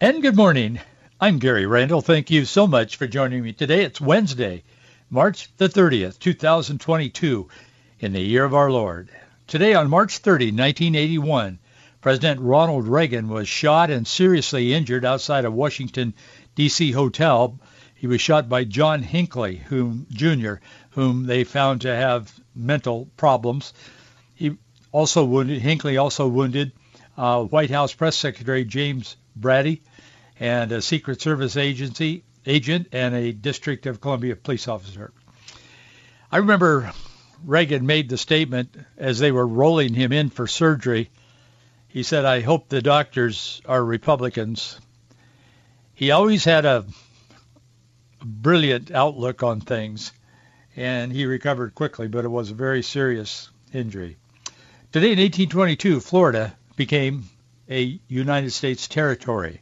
And good morning. I'm Gary Randall. Thank you so much for joining me today. It's Wednesday, March the 30th, 2022, in the year of our Lord. Today on March 30, 1981, President Ronald Reagan was shot and seriously injured outside a Washington, D.C. hotel. He was shot by John Hinckley, whom Jr., whom they found to have mental problems. He also wounded, Hinckley also wounded uh, White House Press Secretary James Brady and a Secret Service agency agent and a District of Columbia police officer. I remember Reagan made the statement as they were rolling him in for surgery. He said, I hope the doctors are Republicans. He always had a brilliant outlook on things, and he recovered quickly, but it was a very serious injury. Today in 1822, Florida became a United States territory.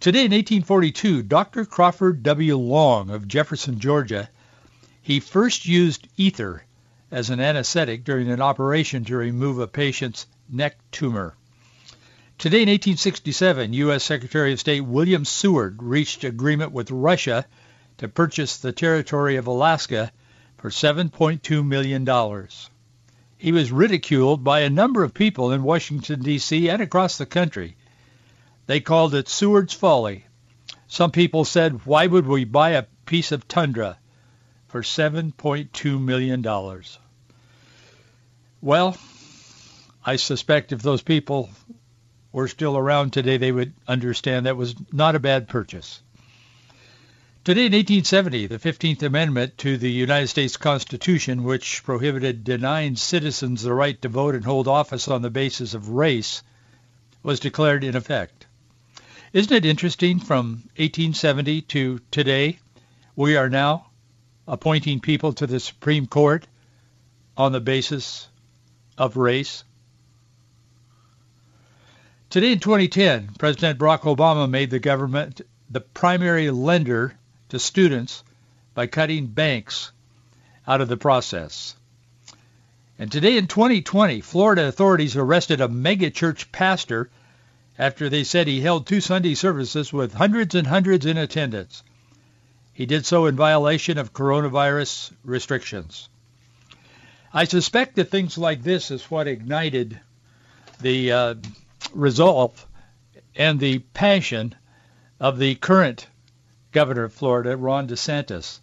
Today in 1842, Dr. Crawford W. Long of Jefferson, Georgia, he first used ether as an anesthetic during an operation to remove a patient's neck tumor. Today in 1867, U.S. Secretary of State William Seward reached agreement with Russia to purchase the territory of Alaska for $7.2 million. He was ridiculed by a number of people in Washington, D.C. and across the country. They called it Seward's Folly. Some people said, why would we buy a piece of tundra for $7.2 million? Well, I suspect if those people were still around today, they would understand that was not a bad purchase. Today in 1870, the 15th Amendment to the United States Constitution, which prohibited denying citizens the right to vote and hold office on the basis of race, was declared in effect. Isn't it interesting from 1870 to today, we are now appointing people to the Supreme Court on the basis of race? Today in 2010, President Barack Obama made the government the primary lender to students by cutting banks out of the process. And today in 2020, Florida authorities arrested a megachurch pastor after they said he held two Sunday services with hundreds and hundreds in attendance. He did so in violation of coronavirus restrictions. I suspect that things like this is what ignited the uh, resolve and the passion of the current governor of Florida, Ron DeSantis.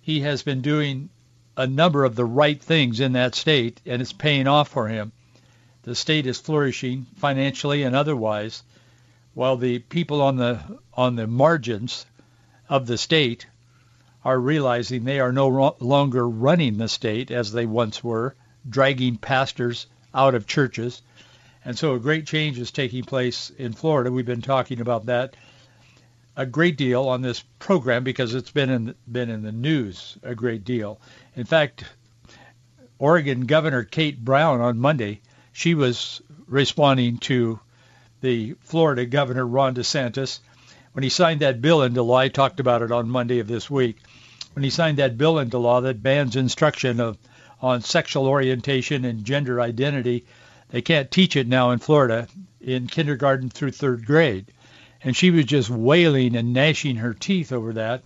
He has been doing a number of the right things in that state, and it's paying off for him. The state is flourishing financially and otherwise, while the people on the on the margins of the state are realizing they are no longer running the state as they once were, dragging pastors out of churches. And so a great change is taking place in Florida. We've been talking about that a great deal on this program because it's been in been in the news a great deal. In fact, Oregon Governor Kate Brown on Monday, she was responding to the Florida Governor Ron DeSantis when he signed that bill into law. I talked about it on Monday of this week. When he signed that bill into law that bans instruction of on sexual orientation and gender identity, they can't teach it now in Florida in kindergarten through third grade and she was just wailing and gnashing her teeth over that.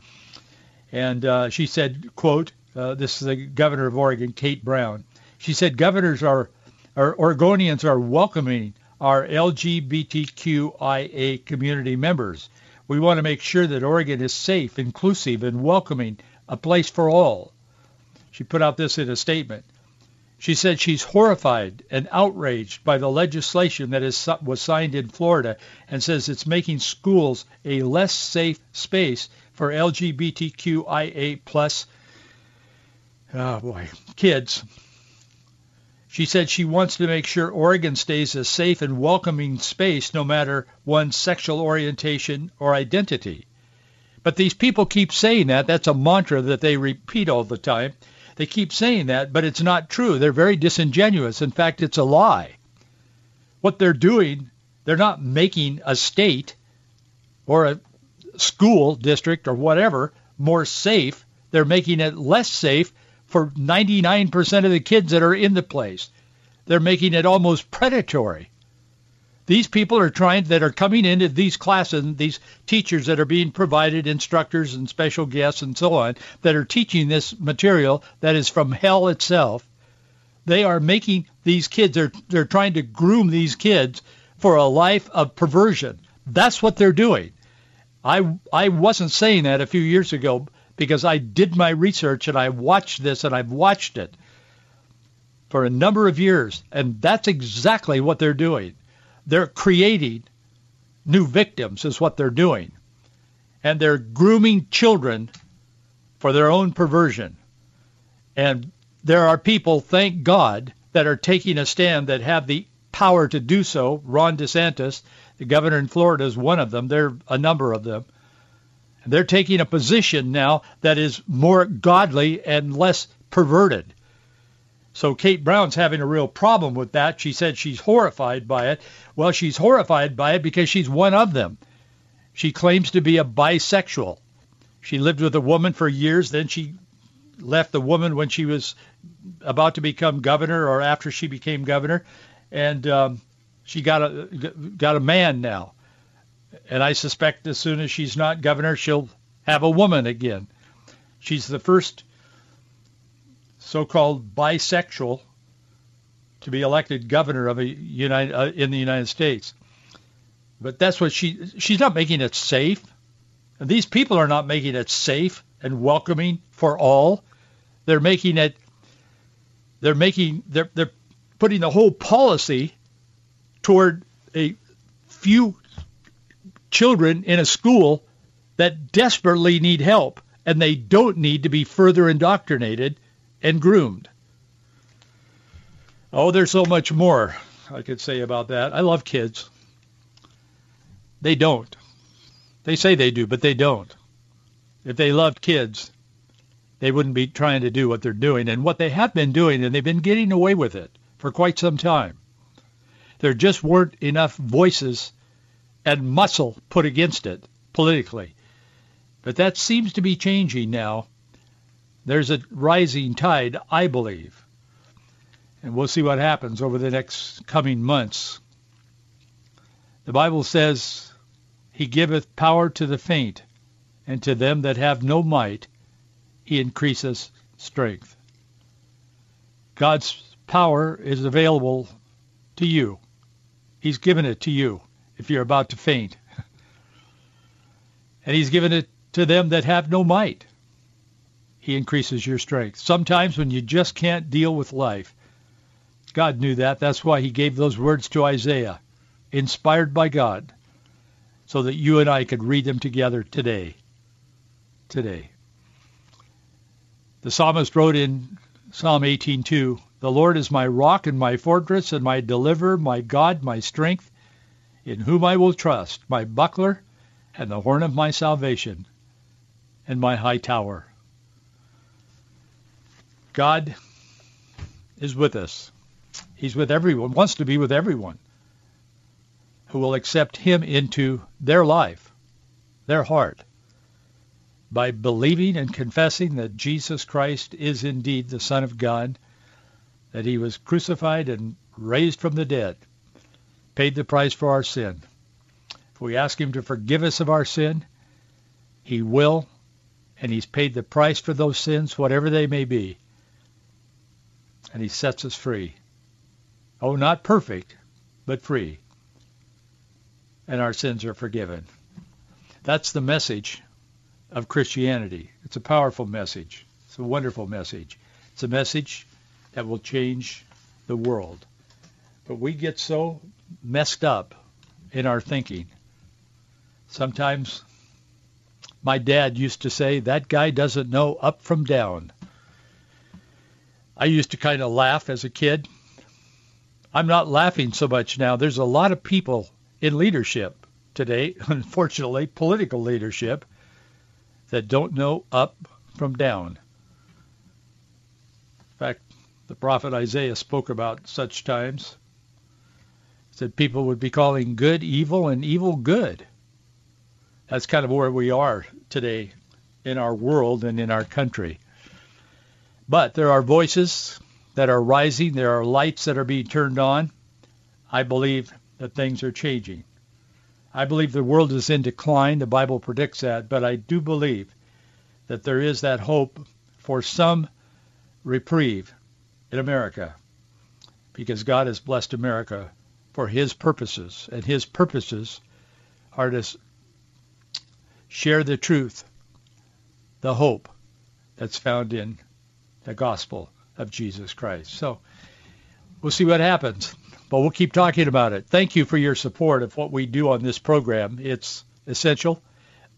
And uh, she said, "quote uh, This is the governor of Oregon, Kate Brown. She said governors are, or Oregonians are welcoming our LGBTQIA community members. We want to make sure that Oregon is safe, inclusive, and welcoming, a place for all." She put out this in a statement. She said she's horrified and outraged by the legislation that is, was signed in Florida and says it's making schools a less safe space for LGBTQIA plus oh boy, kids. She said she wants to make sure Oregon stays a safe and welcoming space no matter one's sexual orientation or identity. But these people keep saying that. That's a mantra that they repeat all the time. They keep saying that, but it's not true. They're very disingenuous. In fact, it's a lie. What they're doing, they're not making a state or a school district or whatever more safe. They're making it less safe for 99% of the kids that are in the place. They're making it almost predatory. These people are trying, that are coming into these classes, these teachers that are being provided, instructors and special guests and so on, that are teaching this material that is from hell itself. They are making these kids, they're, they're trying to groom these kids for a life of perversion. That's what they're doing. I, I wasn't saying that a few years ago, because I did my research and I watched this and I've watched it for a number of years. And that's exactly what they're doing. They're creating new victims is what they're doing. And they're grooming children for their own perversion. And there are people, thank God, that are taking a stand that have the power to do so. Ron DeSantis, the governor in Florida, is one of them. There are a number of them. They're taking a position now that is more godly and less perverted. So Kate Brown's having a real problem with that. She said she's horrified by it. Well, she's horrified by it because she's one of them. She claims to be a bisexual. She lived with a woman for years, then she left the woman when she was about to become governor or after she became governor, and um, she got a got a man now and I suspect as soon as she's not governor, she'll have a woman again. She's the first so-called bisexual to be elected governor of a United uh, in the United States. But that's what she she's not making it safe. And these people are not making it safe and welcoming for all. They're making it they're making they're they're putting the whole policy toward a few children in a school that desperately need help and they don't need to be further indoctrinated and groomed. Oh, there's so much more I could say about that. I love kids. They don't. They say they do, but they don't. If they loved kids, they wouldn't be trying to do what they're doing and what they have been doing, and they've been getting away with it for quite some time. There just weren't enough voices and muscle put against it politically. But that seems to be changing now. There's a rising tide, I believe. And we'll see what happens over the next coming months. The Bible says, He giveth power to the faint, and to them that have no might, He increaseth strength. God's power is available to you. He's given it to you if you're about to faint. and he's given it to them that have no might. He increases your strength. Sometimes when you just can't deal with life, God knew that. That's why he gave those words to Isaiah, inspired by God, so that you and I could read them together today. Today. The psalmist wrote in Psalm 18:2, "The Lord is my rock and my fortress and my deliverer, my God, my strength, in whom I will trust, my buckler and the horn of my salvation and my high tower. God is with us. He's with everyone, wants to be with everyone who will accept him into their life, their heart, by believing and confessing that Jesus Christ is indeed the Son of God, that he was crucified and raised from the dead, paid the price for our sin. If we ask him to forgive us of our sin, he will, and he's paid the price for those sins, whatever they may be, and he sets us free. Oh, not perfect, but free. And our sins are forgiven. That's the message of Christianity. It's a powerful message. It's a wonderful message. It's a message that will change the world. But we get so messed up in our thinking. Sometimes my dad used to say, that guy doesn't know up from down. I used to kind of laugh as a kid I'm not laughing so much now. There's a lot of people in leadership today, unfortunately, political leadership, that don't know up from down. In fact, the prophet Isaiah spoke about such times. He said people would be calling good evil and evil good. That's kind of where we are today in our world and in our country. But there are voices that are rising. There are lights that are being turned on. I believe that things are changing. I believe the world is in decline. The Bible predicts that. But I do believe that there is that hope for some reprieve in America because God has blessed America for his purposes. And his purposes are to share the truth, the hope that's found in the gospel of Jesus Christ. So we'll see what happens, but we'll keep talking about it. Thank you for your support of what we do on this program. It's essential.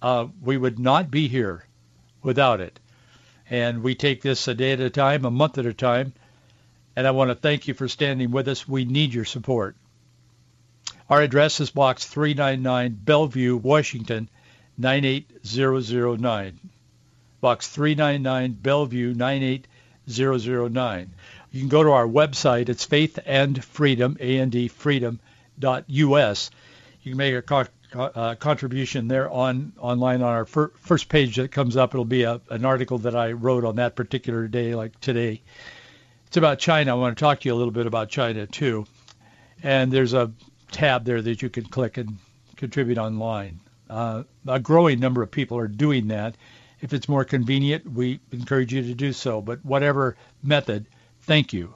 Uh, we would not be here without it. And we take this a day at a time, a month at a time. And I want to thank you for standing with us. We need your support. Our address is Box 399, Bellevue, Washington, 98009. Box 399, Bellevue, 98009. 009. You can go to our website. It's Faith and Freedom, A-N-D. You can make a co- uh, contribution there on online on our fir- first page that comes up. It'll be a, an article that I wrote on that particular day, like today. It's about China. I want to talk to you a little bit about China too. And there's a tab there that you can click and contribute online. Uh, a growing number of people are doing that. If it's more convenient, we encourage you to do so. But whatever method, thank you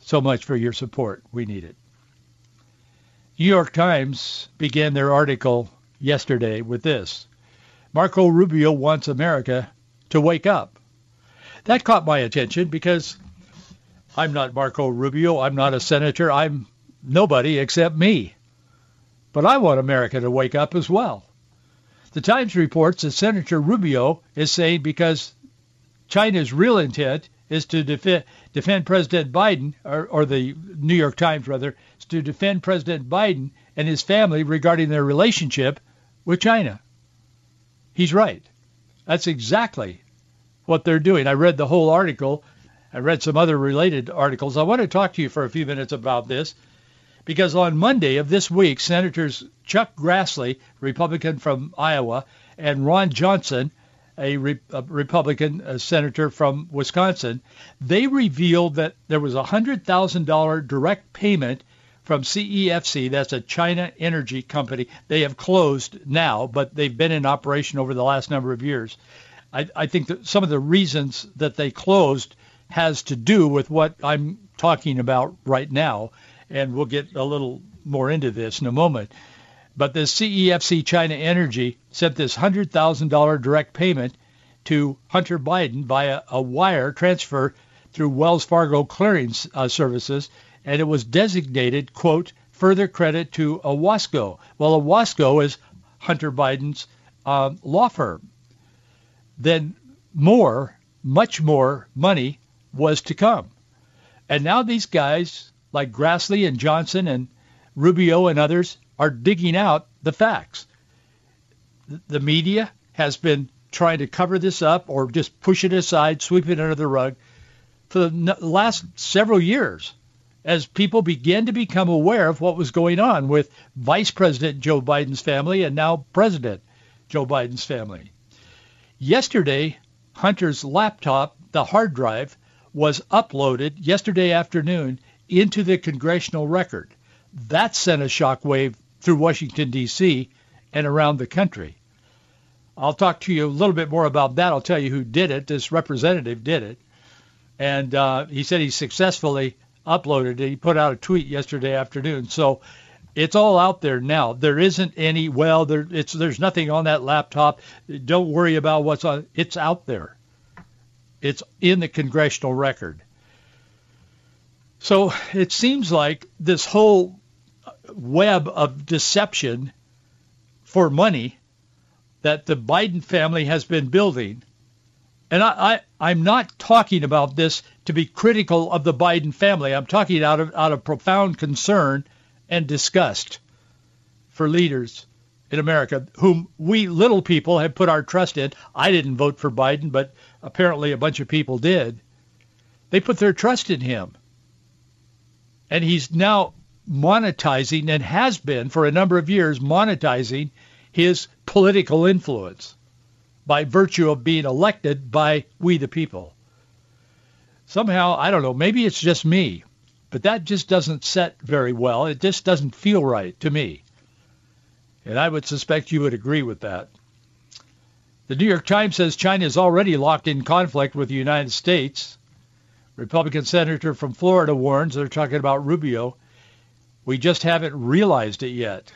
so much for your support. We need it. New York Times began their article yesterday with this. Marco Rubio wants America to wake up. That caught my attention because I'm not Marco Rubio. I'm not a senator. I'm nobody except me. But I want America to wake up as well. The Times reports that Senator Rubio is saying because China's real intent is to defend, defend President Biden, or, or the New York Times rather, is to defend President Biden and his family regarding their relationship with China. He's right. That's exactly what they're doing. I read the whole article. I read some other related articles. I want to talk to you for a few minutes about this because on Monday of this week, Senators Chuck Grassley, Republican from Iowa, and Ron Johnson, a, Re- a Republican a senator from Wisconsin, they revealed that there was a $100,000 direct payment from CEFC, that's a China energy company. They have closed now, but they've been in operation over the last number of years. I, I think that some of the reasons that they closed has to do with what I'm talking about right now and we'll get a little more into this in a moment. But the CEFC China Energy sent this $100,000 direct payment to Hunter Biden via a wire transfer through Wells Fargo clearing uh, services, and it was designated, quote, further credit to Owasco. Well, Owasco is Hunter Biden's uh, law firm. Then more, much more money was to come. And now these guys like Grassley and Johnson and Rubio and others are digging out the facts. The media has been trying to cover this up or just push it aside, sweep it under the rug for the last several years as people began to become aware of what was going on with Vice President Joe Biden's family and now President Joe Biden's family. Yesterday, Hunter's laptop, the hard drive, was uploaded yesterday afternoon into the congressional record. That sent a shockwave through Washington, D.C. and around the country. I'll talk to you a little bit more about that. I'll tell you who did it. This representative did it. And uh, he said he successfully uploaded it. He put out a tweet yesterday afternoon. So it's all out there now. There isn't any, well, there, it's, there's nothing on that laptop. Don't worry about what's on. It's out there. It's in the congressional record. So it seems like this whole web of deception for money that the Biden family has been building And I, I, I'm not talking about this to be critical of the Biden family. I'm talking out of, out of profound concern and disgust for leaders in America whom we little people have put our trust in. I didn't vote for Biden, but apparently a bunch of people did. They put their trust in him. And he's now monetizing and has been for a number of years monetizing his political influence by virtue of being elected by we the people. Somehow, I don't know, maybe it's just me, but that just doesn't set very well. It just doesn't feel right to me. And I would suspect you would agree with that. The New York Times says China is already locked in conflict with the United States. Republican senator from Florida warns, they're talking about Rubio, we just haven't realized it yet.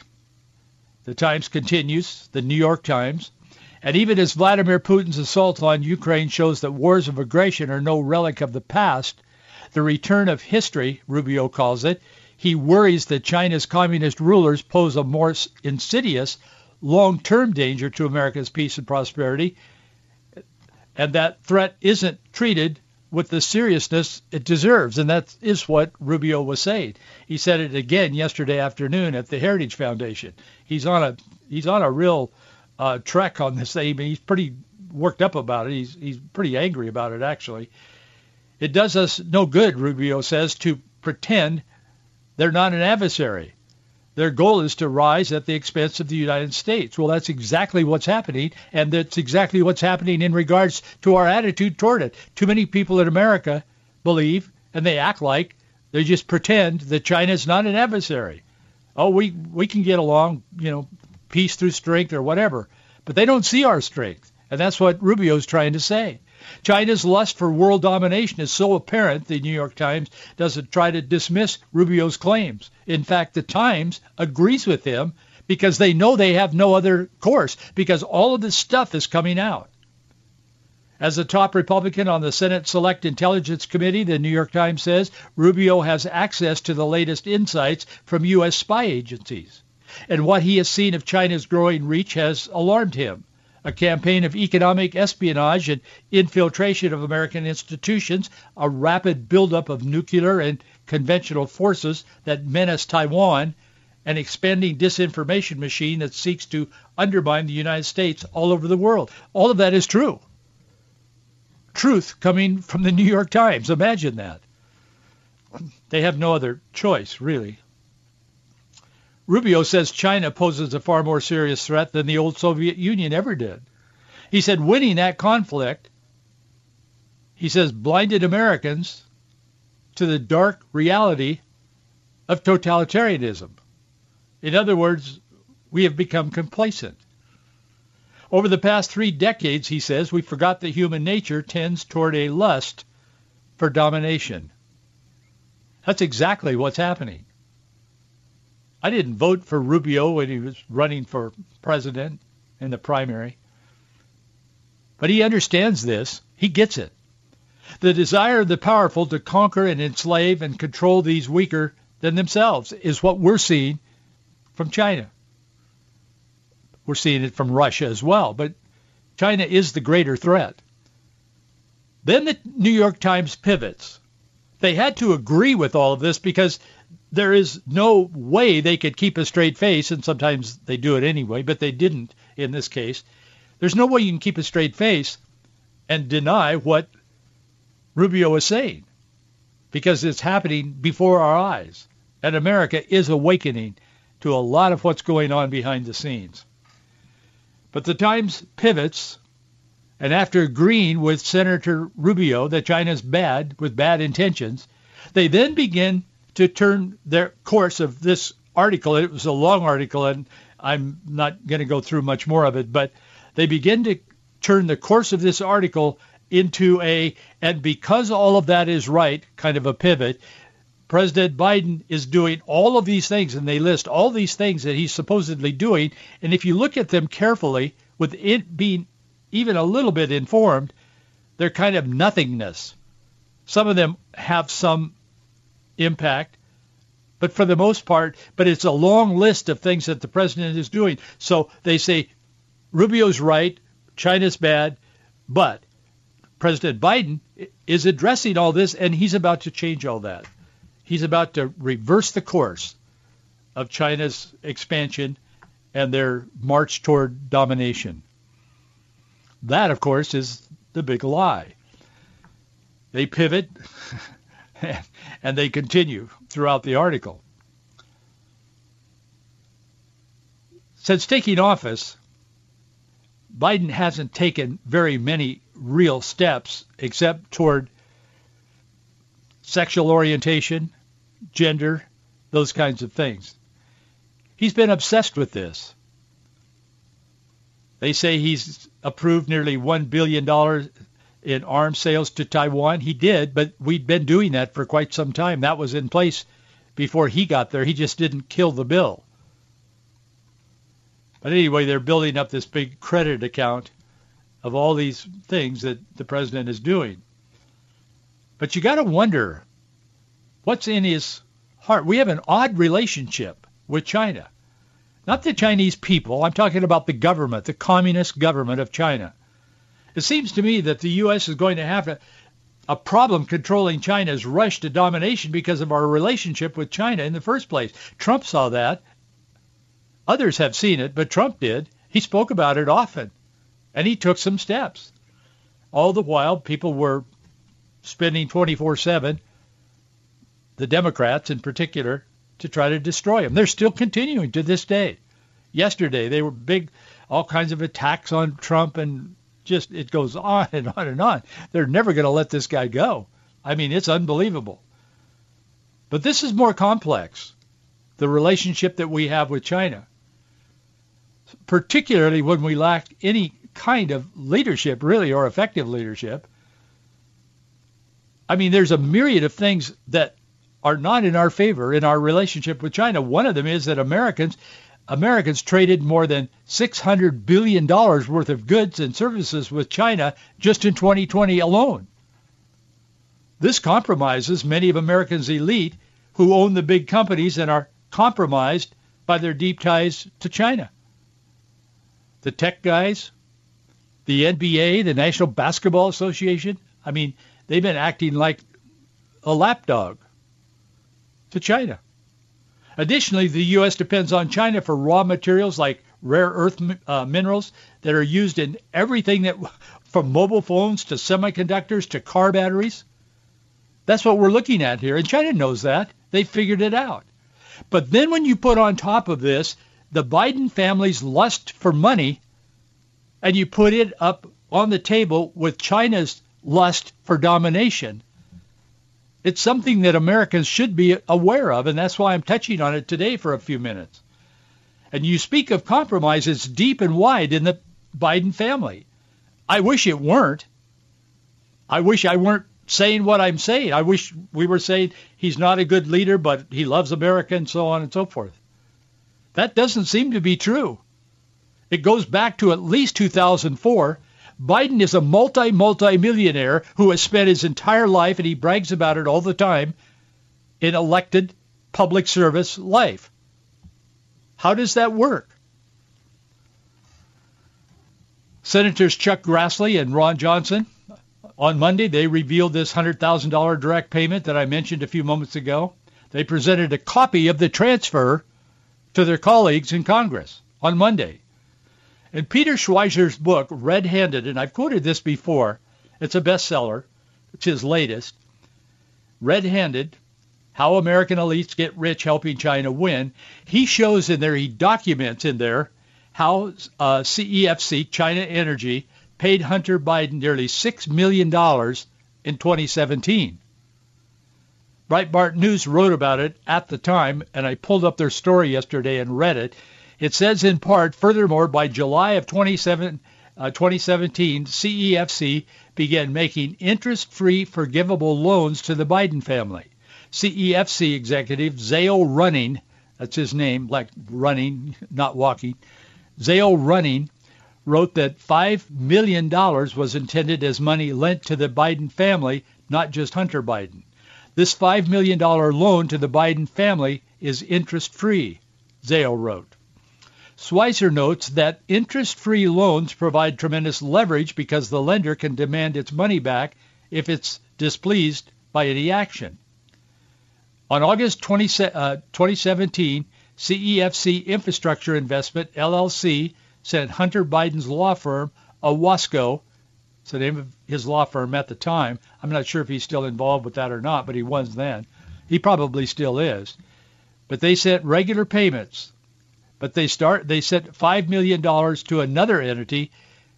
The Times continues, the New York Times, and even as Vladimir Putin's assault on Ukraine shows that wars of aggression are no relic of the past, the return of history, Rubio calls it, he worries that China's communist rulers pose a more insidious long-term danger to America's peace and prosperity, and that threat isn't treated with the seriousness it deserves. And that is what Rubio was saying. He said it again yesterday afternoon at the Heritage Foundation. He's on a he's on a real uh, trek on this thing. He's pretty worked up about it. He's he's pretty angry about it actually. It does us no good, Rubio says, to pretend they're not an adversary. Their goal is to rise at the expense of the United States. Well, that's exactly what's happening, and that's exactly what's happening in regards to our attitude toward it. Too many people in America believe, and they act like, they just pretend that China is not an adversary. Oh, we, we can get along, you know, peace through strength or whatever. But they don't see our strength, and that's what Rubio's trying to say. China's lust for world domination is so apparent, the New York Times doesn't try to dismiss Rubio's claims. In fact, the Times agrees with him because they know they have no other course because all of this stuff is coming out. As the top Republican on the Senate Select Intelligence Committee, the New York Times says Rubio has access to the latest insights from U.S. spy agencies. And what he has seen of China's growing reach has alarmed him a campaign of economic espionage and infiltration of American institutions, a rapid buildup of nuclear and conventional forces that menace Taiwan, an expanding disinformation machine that seeks to undermine the United States all over the world. All of that is true. Truth coming from the New York Times. Imagine that. They have no other choice, really. Rubio says China poses a far more serious threat than the old Soviet Union ever did. He said winning that conflict, he says, blinded Americans to the dark reality of totalitarianism. In other words, we have become complacent. Over the past three decades, he says, we forgot that human nature tends toward a lust for domination. That's exactly what's happening. I didn't vote for Rubio when he was running for president in the primary. But he understands this. He gets it. The desire of the powerful to conquer and enslave and control these weaker than themselves is what we're seeing from China. We're seeing it from Russia as well, but China is the greater threat. Then the New York Times pivots. They had to agree with all of this because there is no way they could keep a straight face, and sometimes they do it anyway, but they didn't in this case. There's no way you can keep a straight face and deny what Rubio is saying because it's happening before our eyes. And America is awakening to a lot of what's going on behind the scenes. But the Times pivots, and after agreeing with Senator Rubio that China's bad with bad intentions, they then begin to turn their course of this article. It was a long article, and I'm not going to go through much more of it, but they begin to turn the course of this article into a, and because all of that is right, kind of a pivot, President Biden is doing all of these things, and they list all these things that he's supposedly doing. And if you look at them carefully, with it being even a little bit informed, they're kind of nothingness. Some of them have some impact. But for the most part, but it's a long list of things that the president is doing. So they say Rubio's right, China's bad, but President Biden is addressing all this, and he's about to change all that. He's about to reverse the course of China's expansion and their march toward domination. That, of course, is the big lie. They pivot and they continue throughout the article. Since taking office, Biden hasn't taken very many real steps except toward sexual orientation, gender, those kinds of things. He's been obsessed with this. They say he's approved nearly $1 billion in arms sales to Taiwan. He did, but we'd been doing that for quite some time. That was in place before he got there. He just didn't kill the bill. But anyway, they're building up this big credit account of all these things that the president is doing. But you got to wonder what's in his heart. We have an odd relationship with China. Not the Chinese people. I'm talking about the government, the communist government of China. It seems to me that the U.S. is going to have a, a problem controlling China's rush to domination because of our relationship with China in the first place. Trump saw that. Others have seen it, but Trump did. He spoke about it often and he took some steps. All the while, people were spending 24-7, the Democrats in particular, to try to destroy him. They're still continuing to this day. Yesterday, they were big, all kinds of attacks on Trump, and just it goes on and on and on. They're never going to let this guy go. I mean, it's unbelievable. But this is more complex, the relationship that we have with China, particularly when we lack any kind of leadership, really, or effective leadership. I mean, there's a myriad of things that are not in our favor in our relationship with China. One of them is that Americans Americans traded more than $600 billion worth of goods and services with China just in 2020 alone. This compromises many of Americans' elite who own the big companies and are compromised by their deep ties to China. The tech guys, the NBA, the National Basketball Association, I mean, they've been acting like a lapdog to China. Additionally, the U.S. depends on China for raw materials like rare earth uh, minerals that are used in everything that, from mobile phones to semiconductors to car batteries. That's what we're looking at here. And China knows that. They figured it out. But then when you put on top of this the Biden family's lust for money and you put it up on the table with China's lust for domination, it's something that Americans should be aware of, and that's why I'm touching on it today for a few minutes. And you speak of compromise, it's deep and wide in the Biden family. I wish it weren't. I wish I weren't saying what I'm saying. I wish we were saying he's not a good leader, but he loves America and so on and so forth. That doesn't seem to be true. It goes back to at least 2004 Biden is a multi, multi-millionaire who has spent his entire life, and he brags about it all the time, in elected public service life. How does that work? Senators Chuck Grassley and Ron Johnson, on Monday, they revealed this $100,000 direct payment that I mentioned a few moments ago. They presented a copy of the transfer to their colleagues in Congress on Monday. In Peter Schweizer's book, Red-Handed, and I've quoted this before, it's a bestseller. It's his latest. Red-Handed, How American Elites Get Rich Helping China Win. He shows in there, he documents in there how uh, CEFC, China Energy, paid Hunter Biden nearly $6 million in 2017. Breitbart News wrote about it at the time, and I pulled up their story yesterday and read it. It says in part, furthermore, by July of 27, uh, 2017, CEFC began making interest-free forgivable loans to the Biden family. CEFC executive Zale Running, that's his name, like running, not walking, Zale Running wrote that $5 million was intended as money lent to the Biden family, not just Hunter Biden. This $5 million loan to the Biden family is interest-free, Zale wrote. Schweizer notes that interest-free loans provide tremendous leverage because the lender can demand its money back if it's displeased by any action. On August 20, uh, 2017, CEFC Infrastructure Investment, LLC, sent Hunter Biden's law firm, Owasco, it's the name of his law firm at the time. I'm not sure if he's still involved with that or not, but he was then. He probably still is. But they sent regular payments. But they start they sent five million dollars to another entity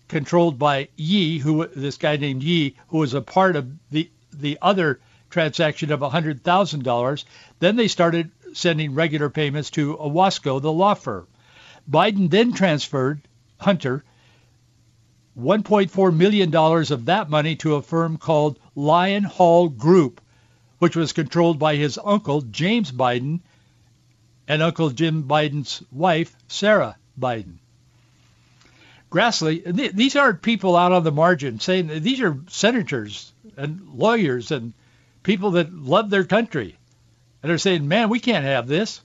controlled by Yi, who this guy named Yi, who was a part of the the other transaction of $100,000. Then they started sending regular payments to Owasco, the law firm. Biden then transferred Hunter $1.4 million of that money to a firm called Lion Hall Group, which was controlled by his uncle, James Biden, and Uncle Jim Biden's wife, Sarah Biden. Grassley, these aren't people out on the margin saying these are senators and lawyers and people that love their country. And they're saying, man, we can't have this.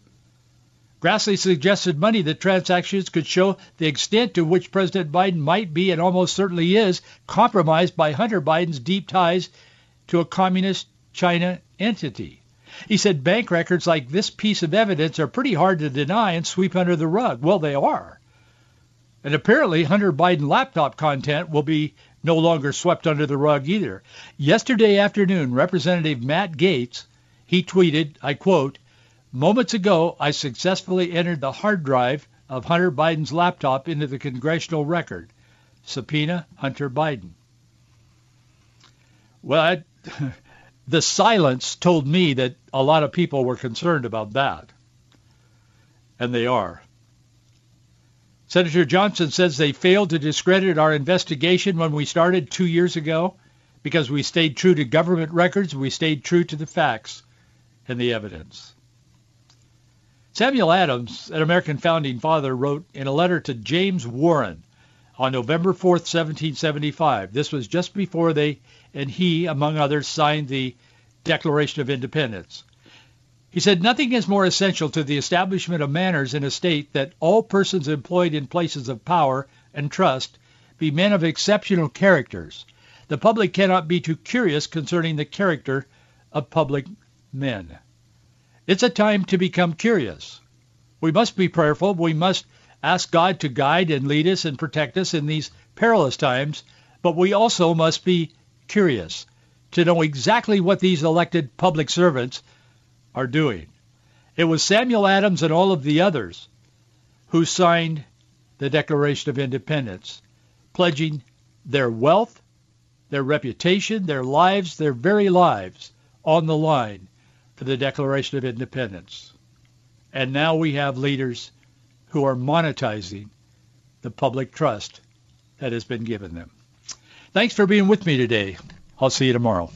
Grassley suggested money that transactions could show the extent to which President Biden might be and almost certainly is compromised by Hunter Biden's deep ties to a communist China entity. He said bank records like this piece of evidence are pretty hard to deny and sweep under the rug. Well, they are. And apparently Hunter Biden laptop content will be no longer swept under the rug either. Yesterday afternoon, Representative Matt Gaetz, he tweeted, I quote, Moments ago, I successfully entered the hard drive of Hunter Biden's laptop into the congressional record. Subpoena Hunter Biden. Well, I, the silence told me that a lot of people were concerned about that. And they are. Senator Johnson says they failed to discredit our investigation when we started two years ago because we stayed true to government records, we stayed true to the facts and the evidence. Samuel Adams, an American founding father, wrote in a letter to James Warren on November 4, 1775. This was just before they and he, among others, signed the Declaration of Independence. He said, nothing is more essential to the establishment of manners in a state that all persons employed in places of power and trust be men of exceptional characters. The public cannot be too curious concerning the character of public men. It's a time to become curious. We must be prayerful. We must ask God to guide and lead us and protect us in these perilous times, but we also must be curious to know exactly what these elected public servants are doing. It was Samuel Adams and all of the others who signed the Declaration of Independence, pledging their wealth, their reputation, their lives, their very lives on the line for the Declaration of Independence. And now we have leaders who are monetizing the public trust that has been given them. Thanks for being with me today. I'll see you tomorrow.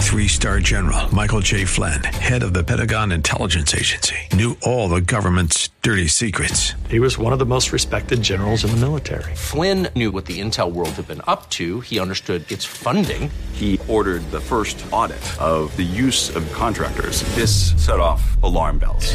Three-star general Michael J. Flynn, head of the Pentagon Intelligence Agency, knew all the government's dirty secrets. He was one of the most respected generals in the military. Flynn knew what the intel world had been up to. He understood its funding. He ordered the first audit of the use of contractors. This set off alarm bells.